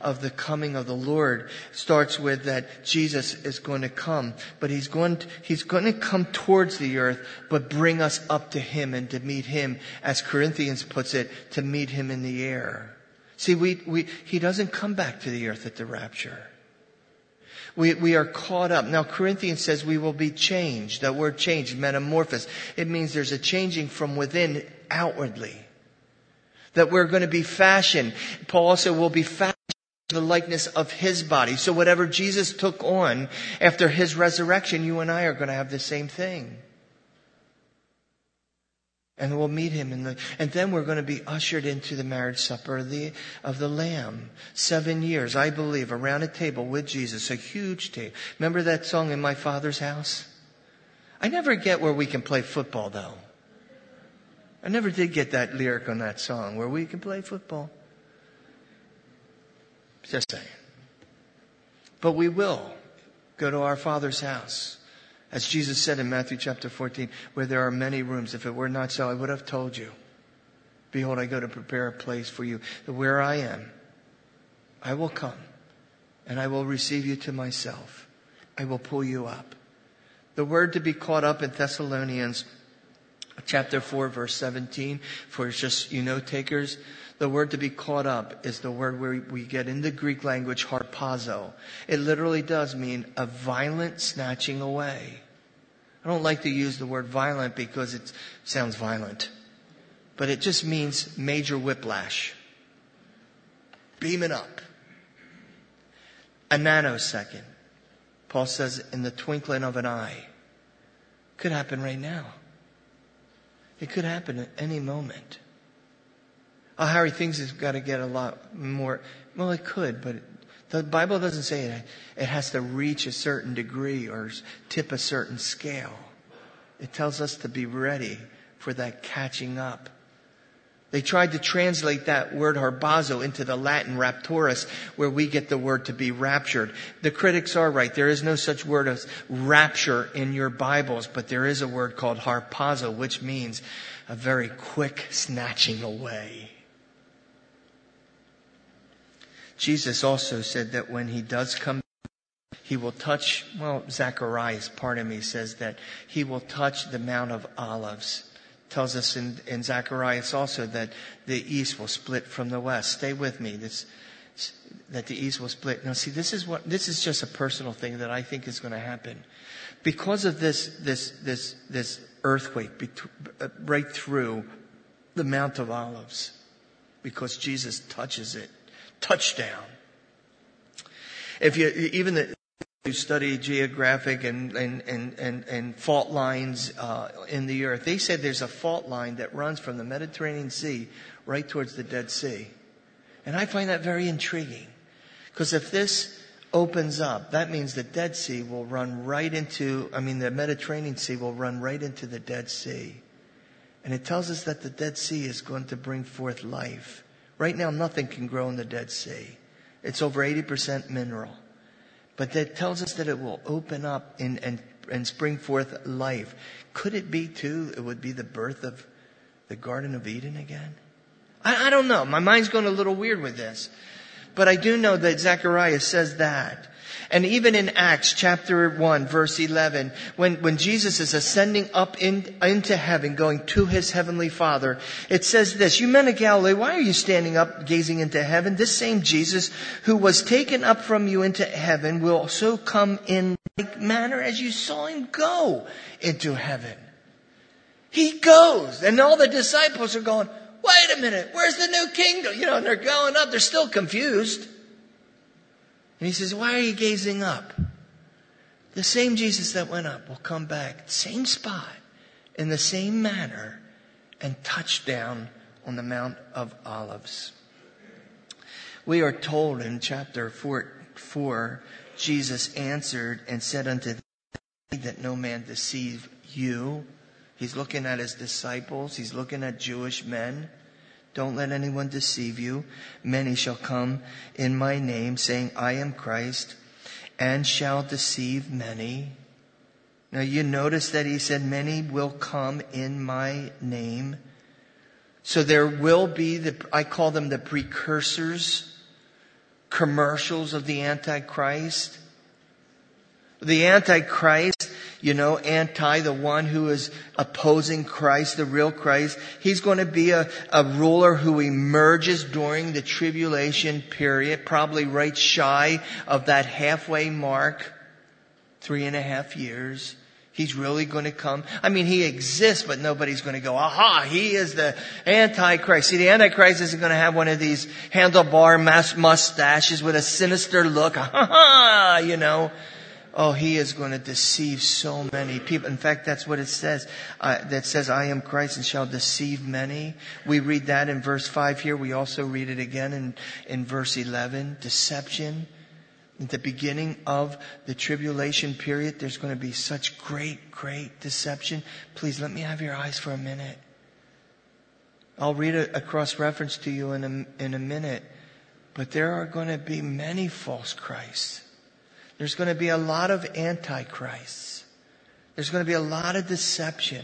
Speaker 1: of the coming of the Lord starts with that Jesus is going to come, but he's going to, he's going to come towards the earth, but bring us up to him and to meet him, as Corinthians puts it, to meet him in the air. See, we, we, he doesn't come back to the earth at the rapture. We, we are caught up. Now, Corinthians says we will be changed. That word changed, metamorphosis. It means there's a changing from within outwardly. That we're going to be fashioned. Paul also will be fashioned to the likeness of his body. So whatever Jesus took on after his resurrection, you and I are going to have the same thing and we'll meet him in the, and then we're going to be ushered into the marriage supper of the, of the Lamb. Seven years, I believe, around a table with Jesus, a huge table. Remember that song in my father's house? I never get where we can play football though. I never did get that lyric on that song where we can play football. Just saying. But we will go to our father's house. As Jesus said in Matthew chapter 14, where there are many rooms, if it were not so, I would have told you. Behold, I go to prepare a place for you. That Where I am, I will come and I will receive you to myself. I will pull you up. The word to be caught up in Thessalonians chapter 4, verse 17, for just, you know, takers, the word to be caught up is the word where we get in the Greek language harpazo. It literally does mean a violent snatching away. I don't like to use the word violent because it sounds violent, but it just means major whiplash. Beaming up. A nanosecond. Paul says in the twinkling of an eye. Could happen right now. It could happen at any moment. Oh, Harry, Things has got to get a lot more. Well, it could, but the Bible doesn't say it. It has to reach a certain degree or tip a certain scale. It tells us to be ready for that catching up. They tried to translate that word harpazo into the Latin rapturus, where we get the word to be raptured. The critics are right. There is no such word as rapture in your Bibles, but there is a word called harpazo, which means a very quick snatching away. Jesus also said that when he does come, he will touch, well, Zacharias, pardon me, says that he will touch the Mount of Olives. Tells us in, in Zacharias also that the east will split from the west. Stay with me. This, that the east will split. Now see, this is what, this is just a personal thing that I think is going to happen. Because of this, this, this, this earthquake uh, right through the Mount of Olives, because Jesus touches it touchdown. If you, even the, you study geographic and, and, and, and, and fault lines uh, in the earth, they said there's a fault line that runs from the Mediterranean Sea right towards the Dead Sea. And I find that very intriguing. Because if this opens up, that means the Dead Sea will run right into, I mean, the Mediterranean Sea will run right into the Dead Sea. And it tells us that the Dead Sea is going to bring forth life. Right now, nothing can grow in the Dead Sea. It's over 80% mineral. But that tells us that it will open up and, and, and spring forth life. Could it be, too, it would be the birth of the Garden of Eden again? I, I don't know. My mind's going a little weird with this. But I do know that Zechariah says that. And even in Acts chapter 1 verse 11, when, when Jesus is ascending up in, into heaven, going to his heavenly Father, it says this, you men of Galilee, why are you standing up gazing into heaven? This same Jesus who was taken up from you into heaven will so come in like manner as you saw him go into heaven. He goes and all the disciples are going, wait a minute, where's the new kingdom? You know, and they're going up, they're still confused. And he says, Why are you gazing up? The same Jesus that went up will come back, same spot, in the same manner, and touch down on the Mount of Olives. We are told in chapter 4, 4 Jesus answered and said unto them, that no man deceive you. He's looking at his disciples. He's looking at Jewish men. Don't let anyone deceive you. Many shall come in my name, saying, I am Christ, and shall deceive many. Now you notice that he said, many will come in my name. So there will be the, I call them the precursors, commercials of the Antichrist. The Antichrist you know, anti, the one who is opposing Christ, the real Christ. He's going to be a, a ruler who emerges during the tribulation period, probably right shy of that halfway mark, three and a half years. He's really going to come. I mean, he exists, but nobody's going to go, aha, he is the Antichrist. See, the Antichrist isn't going to have one of these handlebar mustaches with a sinister look, ha ha, you know. Oh, he is going to deceive so many people. In fact, that's what it says. Uh, that says, I am Christ and shall deceive many. We read that in verse 5 here. We also read it again in, in verse 11. Deception. At the beginning of the tribulation period, there's going to be such great, great deception. Please let me have your eyes for a minute. I'll read a, a cross reference to you in a, in a minute. But there are going to be many false Christs. There's going to be a lot of antichrists. There's going to be a lot of deception.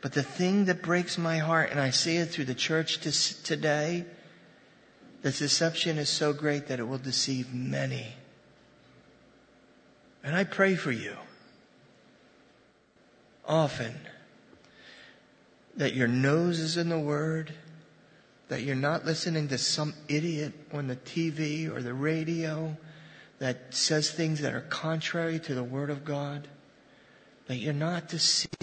Speaker 1: But the thing that breaks my heart, and I see it through the church today, the deception is so great that it will deceive many. And I pray for you. Often, that your nose is in the Word, that you're not listening to some idiot on the TV or the radio that says things that are contrary to the Word of God, that you're not deceived.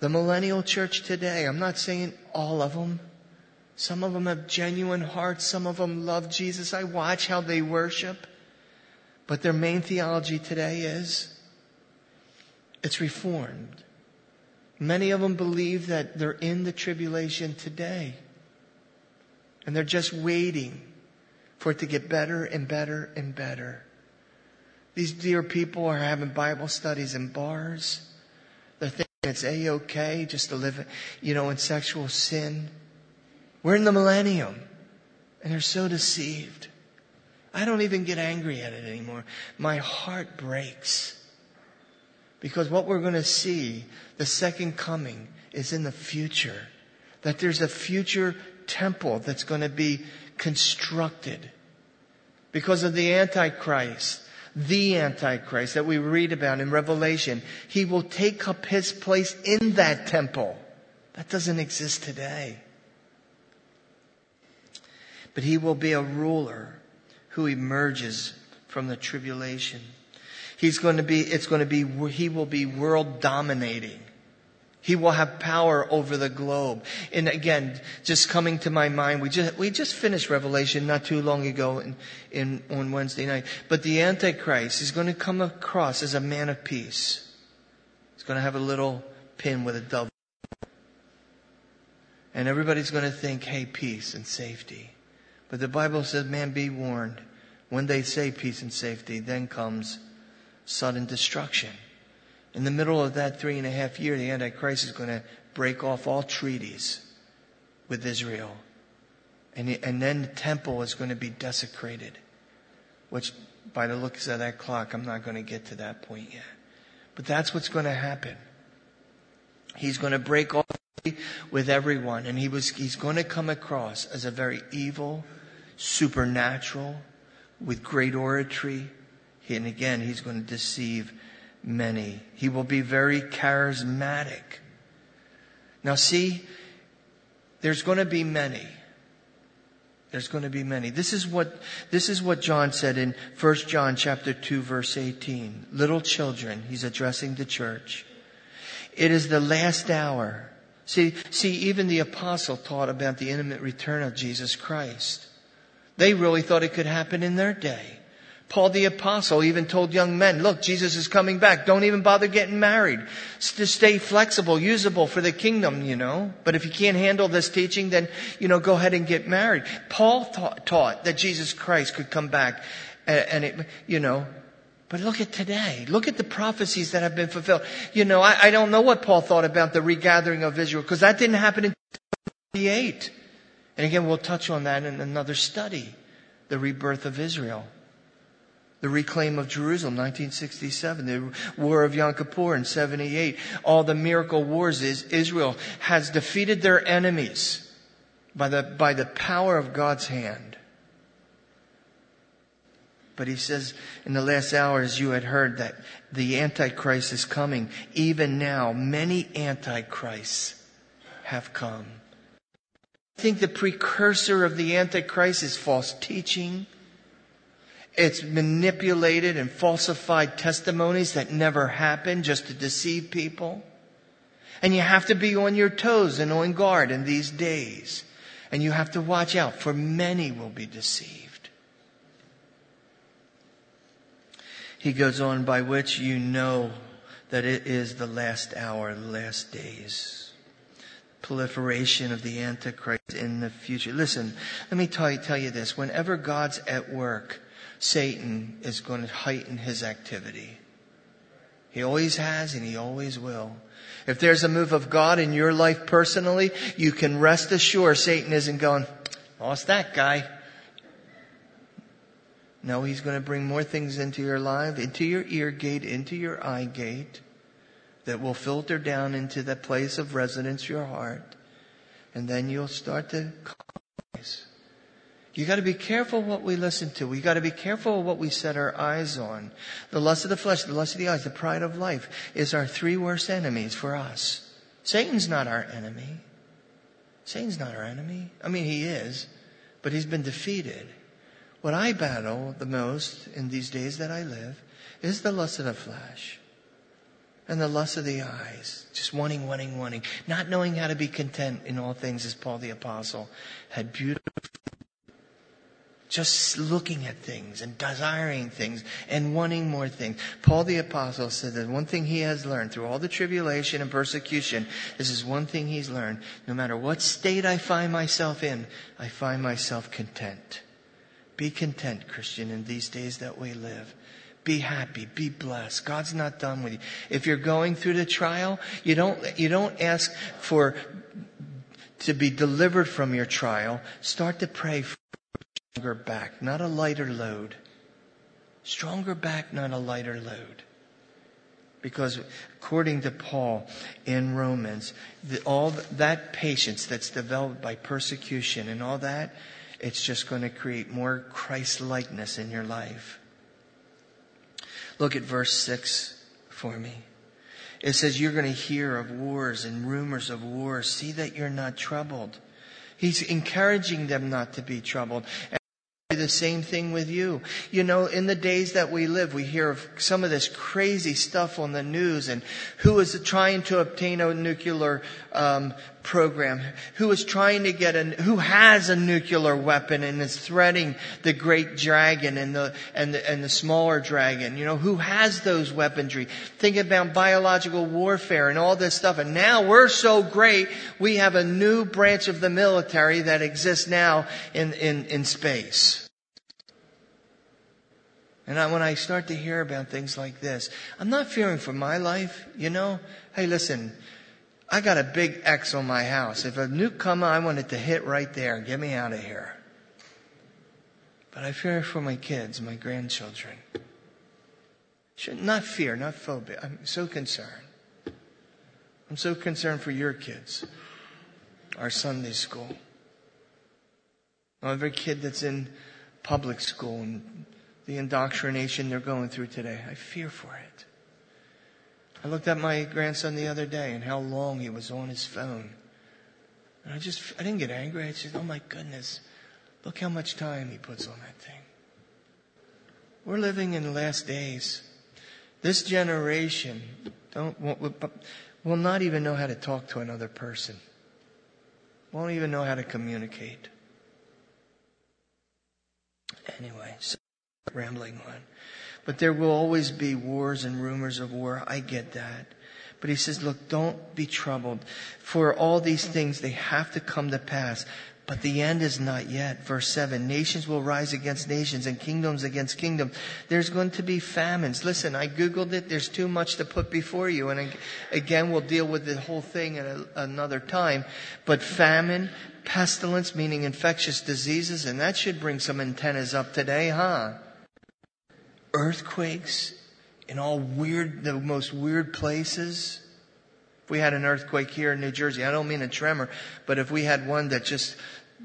Speaker 1: The millennial church today, I'm not saying all of them. Some of them have genuine hearts. Some of them love Jesus. I watch how they worship. But their main theology today is it's reformed. Many of them believe that they're in the tribulation today. And they're just waiting for it to get better and better and better. These dear people are having Bible studies in bars. They're thinking it's a-okay just to live, you know, in sexual sin. We're in the millennium. And they're so deceived. I don't even get angry at it anymore. My heart breaks. Because what we're going to see, the second coming, is in the future. That there's a future temple that's going to be constructed because of the Antichrist. The Antichrist that we read about in Revelation. He will take up his place in that temple. That doesn't exist today. But he will be a ruler who emerges from the tribulation. He's going to be, it's going to be, he will be world dominating. He will have power over the globe. And again, just coming to my mind, we just, we just finished Revelation not too long ago in, in, on Wednesday night. But the Antichrist is going to come across as a man of peace. He's going to have a little pin with a dove. And everybody's going to think, hey, peace and safety. But the Bible says, man, be warned. When they say peace and safety, then comes sudden destruction. In the middle of that three and a half year, the Antichrist is going to break off all treaties with Israel. And, and then the temple is going to be desecrated, which by the looks of that clock, I'm not going to get to that point yet. But that's what's going to happen. He's going to break off with everyone, and he was, he's going to come across as a very evil, supernatural, with great oratory. And again, he's going to deceive many. He will be very charismatic. Now see, there's going to be many. There's going to be many. This is what, this is what John said in 1 John chapter 2 verse 18. Little children, he's addressing the church. It is the last hour. See, see, even the apostle taught about the imminent return of Jesus Christ. They really thought it could happen in their day. Paul the apostle even told young men, look, Jesus is coming back. Don't even bother getting married. Just stay flexible, usable for the kingdom, you know. But if you can't handle this teaching, then, you know, go ahead and get married. Paul taught, taught that Jesus Christ could come back and, and it, you know, but look at today. Look at the prophecies that have been fulfilled. You know, I, I don't know what Paul thought about the regathering of Israel because that didn't happen in 28. And again, we'll touch on that in another study. The rebirth of Israel the reclaim of Jerusalem, 1967, the War of Yom Kippur in 78. All the miracle wars is Israel has defeated their enemies by the, by the power of God's hand. But he says in the last hours you had heard that the Antichrist is coming. Even now, many Antichrists have come. I think the precursor of the Antichrist is false teaching it's manipulated and falsified testimonies that never happened just to deceive people. And you have to be on your toes and on guard in these days. And you have to watch out, for many will be deceived. He goes on, by which you know that it is the last hour, the last days. Proliferation of the Antichrist in the future. Listen, let me tell you, tell you this. Whenever God's at work, Satan is going to heighten his activity. He always has and he always will. If there's a move of God in your life personally, you can rest assured Satan isn't going, lost that guy. No, he's going to bring more things into your life, into your ear gate, into your eye gate, that will filter down into the place of residence, your heart. And then you'll start to. You got to be careful what we listen to. We got to be careful what we set our eyes on. The lust of the flesh, the lust of the eyes, the pride of life is our three worst enemies for us. Satan's not our enemy. Satan's not our enemy. I mean, he is, but he's been defeated. What I battle the most in these days that I live is the lust of the flesh and the lust of the eyes. Just wanting, wanting, wanting. Not knowing how to be content in all things as Paul the Apostle had beautiful just looking at things and desiring things and wanting more things. Paul the apostle said that one thing he has learned through all the tribulation and persecution, this is one thing he's learned. No matter what state I find myself in, I find myself content. Be content, Christian, in these days that we live. Be happy. Be blessed. God's not done with you. If you're going through the trial, you don't, you don't ask for to be delivered from your trial. Start to pray for stronger back, not a lighter load. Stronger back, not a lighter load. Because according to Paul in Romans, the, all that patience that's developed by persecution and all that, it's just going to create more Christ likeness in your life. Look at verse 6 for me. It says, You're going to hear of wars and rumors of wars. See that you're not troubled. He's encouraging them not to be troubled. The same thing with you. You know, in the days that we live, we hear of some of this crazy stuff on the news and who is trying to obtain a nuclear um, program, who is trying to get a, who has a nuclear weapon and is threatening the great dragon and the, and the, and the smaller dragon, you know, who has those weaponry. Think about biological warfare and all this stuff. And now we're so great, we have a new branch of the military that exists now in, in, in space. And I, when I start to hear about things like this, I'm not fearing for my life, you know. Hey, listen, I got a big X on my house. If a nuke come, I want it to hit right there get me out of here. But I fear for my kids, my grandchildren. Should not fear, not phobia. I'm so concerned. I'm so concerned for your kids, our Sunday school. Every kid that's in public school and the indoctrination they're going through today. I fear for it. I looked at my grandson the other day and how long he was on his phone. And I just, I didn't get angry. I said, oh my goodness, look how much time he puts on that thing. We're living in the last days. This generation don't, will not even know how to talk to another person. Won't even know how to communicate. Anyway, so rambling on. But there will always be wars and rumors of war. I get that. But he says, look, don't be troubled. For all these things, they have to come to pass. But the end is not yet. Verse 7 Nations will rise against nations and kingdoms against kingdoms. There's going to be famines. Listen, I Googled it. There's too much to put before you. And again, we'll deal with the whole thing at another time. But famine, pestilence, meaning infectious diseases, and that should bring some antennas up today, huh? Earthquakes in all weird, the most weird places. If we had an earthquake here in New Jersey, I don't mean a tremor, but if we had one that just,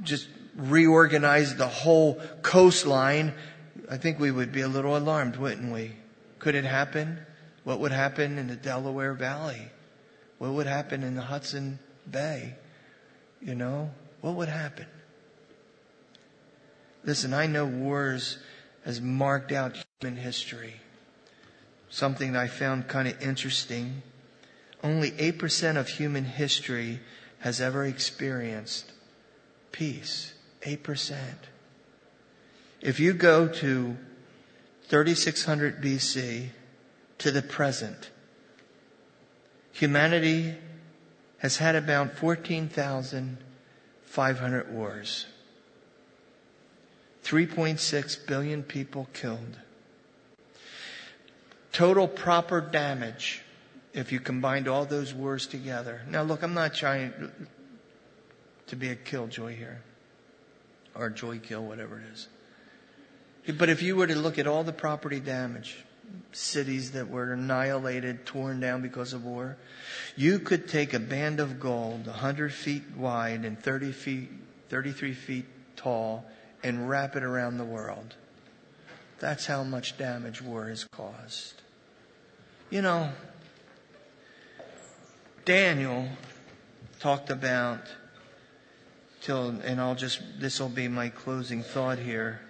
Speaker 1: just reorganized the whole coastline, I think we would be a little alarmed, wouldn't we? Could it happen? What would happen in the Delaware Valley? What would happen in the Hudson Bay? You know, what would happen? Listen, I know wars has marked out human history. Something I found kind of interesting. Only 8% of human history has ever experienced peace. 8%. If you go to 3600 BC to the present, humanity has had about 14,500 wars. 3.6 billion people killed. Total proper damage if you combined all those wars together. Now, look, I'm not trying to be a killjoy here or joy kill, whatever it is. But if you were to look at all the property damage, cities that were annihilated, torn down because of war, you could take a band of gold 100 feet wide and 30 feet, 33 feet tall and wrap it around the world. That's how much damage war has caused. You know, Daniel talked about till, and I'll just, this will be my closing thought here,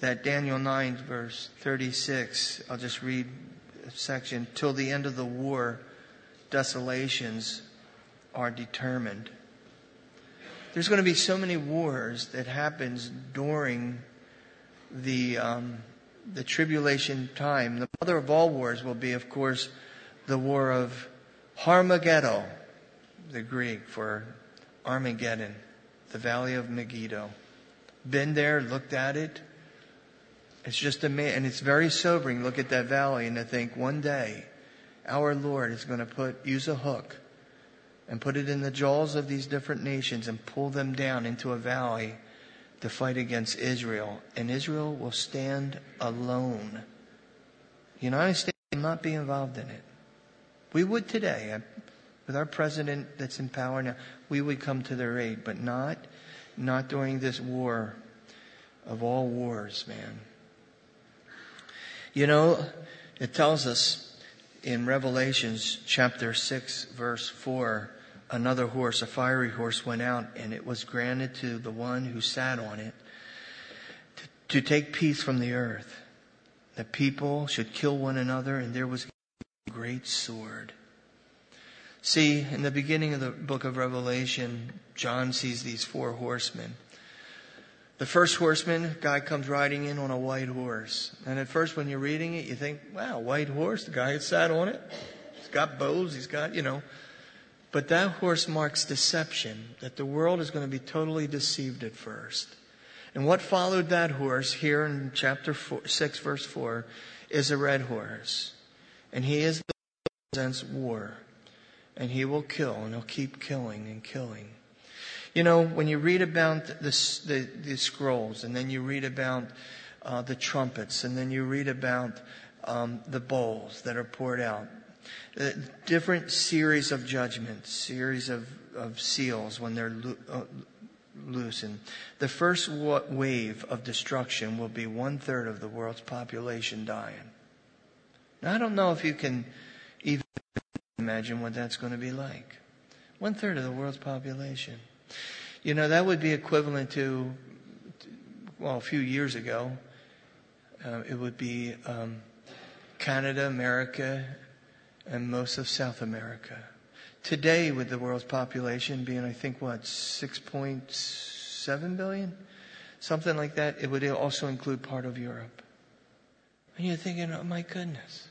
Speaker 1: that Daniel 9 verse 36, I'll just read a section, till the end of the war, desolations are determined. There's going to be so many wars that happens during the, um, the tribulation time. The mother of all wars will be, of course, the war of Harmageddon, the Greek for Armageddon, the valley of Megiddo. Been there, looked at it. It's just amazing, and it's very sobering. Look at that valley and to think one day our Lord is going to put use a hook and put it in the jaws of these different nations and pull them down into a valley to fight against Israel, and Israel will stand alone. The United States will not be involved in it. We would today, uh, with our president that's in power now, we would come to their aid, but not, not during this war of all wars, man. You know, it tells us in Revelations chapter 6 verse 4, another horse, a fiery horse, went out, and it was granted to the one who sat on it to, to take peace from the earth. The people should kill one another, and there was a great sword. See, in the beginning of the book of Revelation, John sees these four horsemen. The first horseman, guy comes riding in on a white horse. And at first, when you're reading it, you think, wow, white horse, the guy that sat on it. He's got bows, he's got, you know. But that horse marks deception, that the world is going to be totally deceived at first. And what followed that horse here in chapter four, 6, verse 4, is a red horse. And he is the represents war. And he will kill, and he'll keep killing and killing. You know, when you read about the, the, the scrolls, and then you read about uh, the trumpets, and then you read about um, the bowls that are poured out, uh, different series of judgments, series of, of seals when they're lo- uh, loosened. The first wave of destruction will be one third of the world's population dying. Now, I don't know if you can even imagine what that's going to be like. One third of the world's population. You know, that would be equivalent to, well, a few years ago, uh, it would be um, Canada, America, and most of South America. Today, with the world's population being, I think, what, 6.7 billion? Something like that. It would also include part of Europe. And you're thinking, oh my goodness.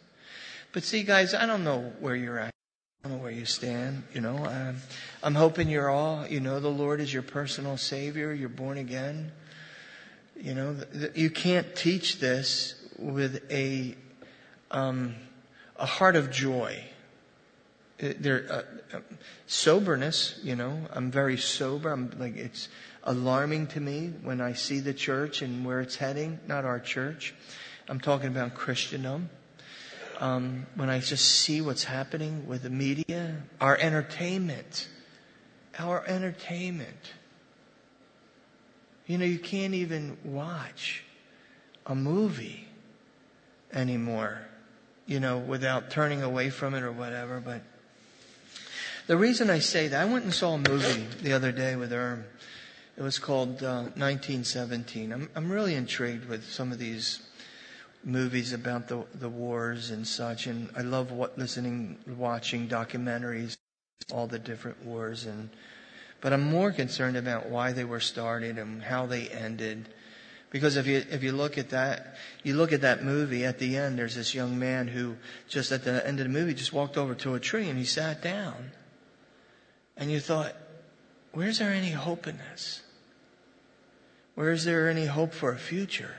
Speaker 1: But see, guys, I don't know where you're at. I don't know where you stand. You know, I'm, I'm hoping you're all, you know, the Lord is your personal Savior. You're born again. You know, you can't teach this with a, um, a heart of joy. Uh, there, uh, uh, soberness, you know, I'm very sober. I'm like, it's alarming to me when I see the church and where it's heading, not our church. I'm talking about Christendom. Um, when I just see what's happening with the media, our entertainment, our entertainment. You know, you can't even watch a movie anymore you know, without turning away from it or whatever. But the reason I say that, I went and saw a movie the other day with Erm. It was called uh, 1917. I'm, I'm really intrigued with some of these movies about the, the wars and such. And I love what, listening, watching documentaries, all the different wars. And, but I'm more concerned about why they were started and how they ended because if you, if you look at that, you look at that movie at the end, there's this young man who just at the end of the movie just walked over to a tree and he sat down. And you thought, where's there any hope in this? Where is there any hope for a future?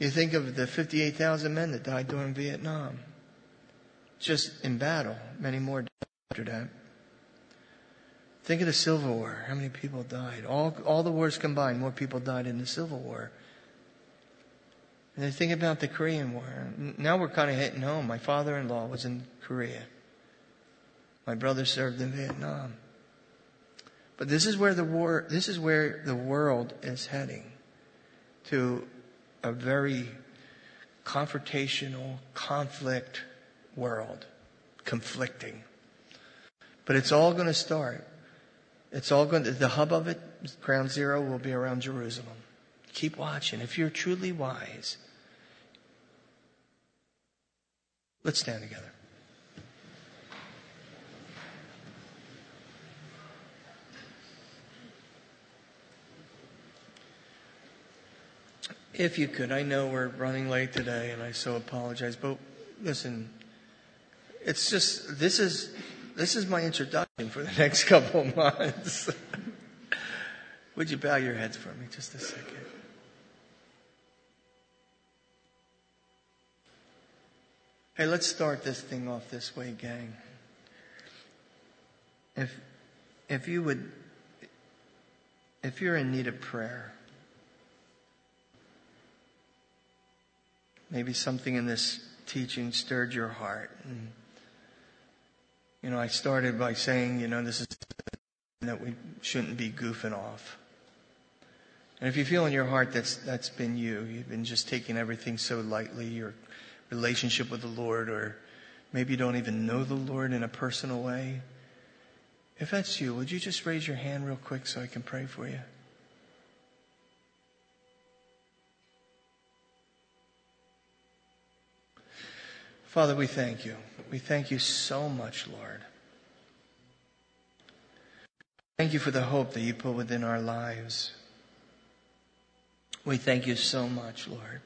Speaker 1: You think of the 58,000 men that died during Vietnam. Just in battle. Many more after that. Think of the Civil War. How many people died? All, all the wars combined, more people died in the Civil War. And then think about the Korean War. Now we're kind of hitting home. My father in law was in Korea. My brother served in Vietnam. But this is where the war, this is where the world is heading to a very confrontational, conflict world. conflicting. But it's all going to start. It's all going to, the hub of it, ground zero, will be around Jerusalem. Keep watching. If you're truly wise, let's stand together. If you could, I know we're running late today and I so apologize, but listen, it's just, this is, this is my introduction for the next couple of months. Would you bow your heads for me just a second? Hey, let's start this thing off this way, gang. If, if you would, if you're in need of prayer, maybe something in this teaching stirred your heart. And, you know, I started by saying, you know, this is that we shouldn't be goofing off. And if you feel in your heart that's that's been you, you've been just taking everything so lightly, your relationship with the Lord, or maybe you don't even know the Lord in a personal way. If that's you, would you just raise your hand real quick so I can pray for you? Father, we thank you. We thank you so much, Lord. Thank you for the hope that you put within our lives. We thank you so much, Lord,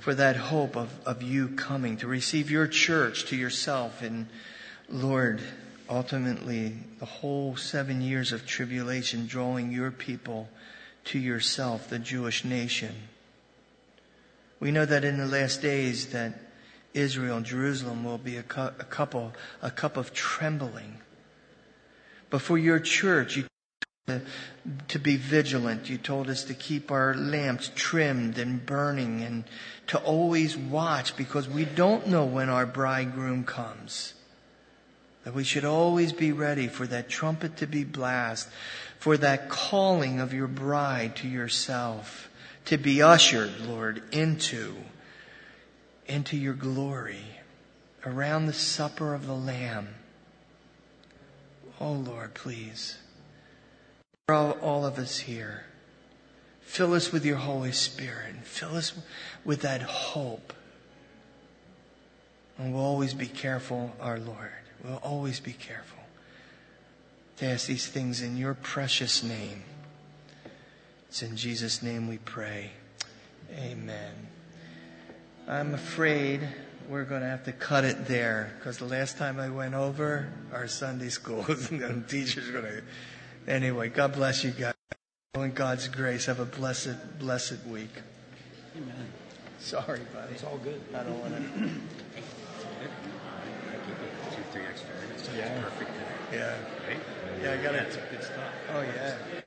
Speaker 1: for that hope of, of you coming to receive your church to yourself. And Lord, ultimately, the whole seven years of tribulation, drawing your people to yourself, the Jewish nation. We know that in the last days that Israel and Jerusalem will be a, cu- a couple, a cup of trembling. But for your church, you to, to be vigilant. You told us to keep our lamps trimmed and burning and to always watch because we don't know when our bridegroom comes. That we should always be ready for that trumpet to be blast, for that calling of your bride to yourself, to be ushered, Lord, into into your glory around the supper of the Lamb. Oh Lord, please. All, all of us here. Fill us with your Holy Spirit and fill us with that hope. And we'll always be careful, our Lord. We'll always be careful to ask these things in your precious name. It's in Jesus' name we pray. Amen. I'm afraid we're going to have to cut it there because the last time I went over, our Sunday school and teachers are going to. Anyway, God bless you guys. In God's grace, have a blessed, blessed week.
Speaker 2: Amen.
Speaker 1: Sorry, buddy.
Speaker 2: It's all good.
Speaker 1: I don't want to.
Speaker 2: Two, three extra minutes.
Speaker 1: Yeah.
Speaker 2: Perfect.
Speaker 1: Yeah.
Speaker 2: Right?
Speaker 1: Yeah, I got
Speaker 2: Yeah,
Speaker 1: it.
Speaker 2: it's good stuff.
Speaker 1: Oh, yeah.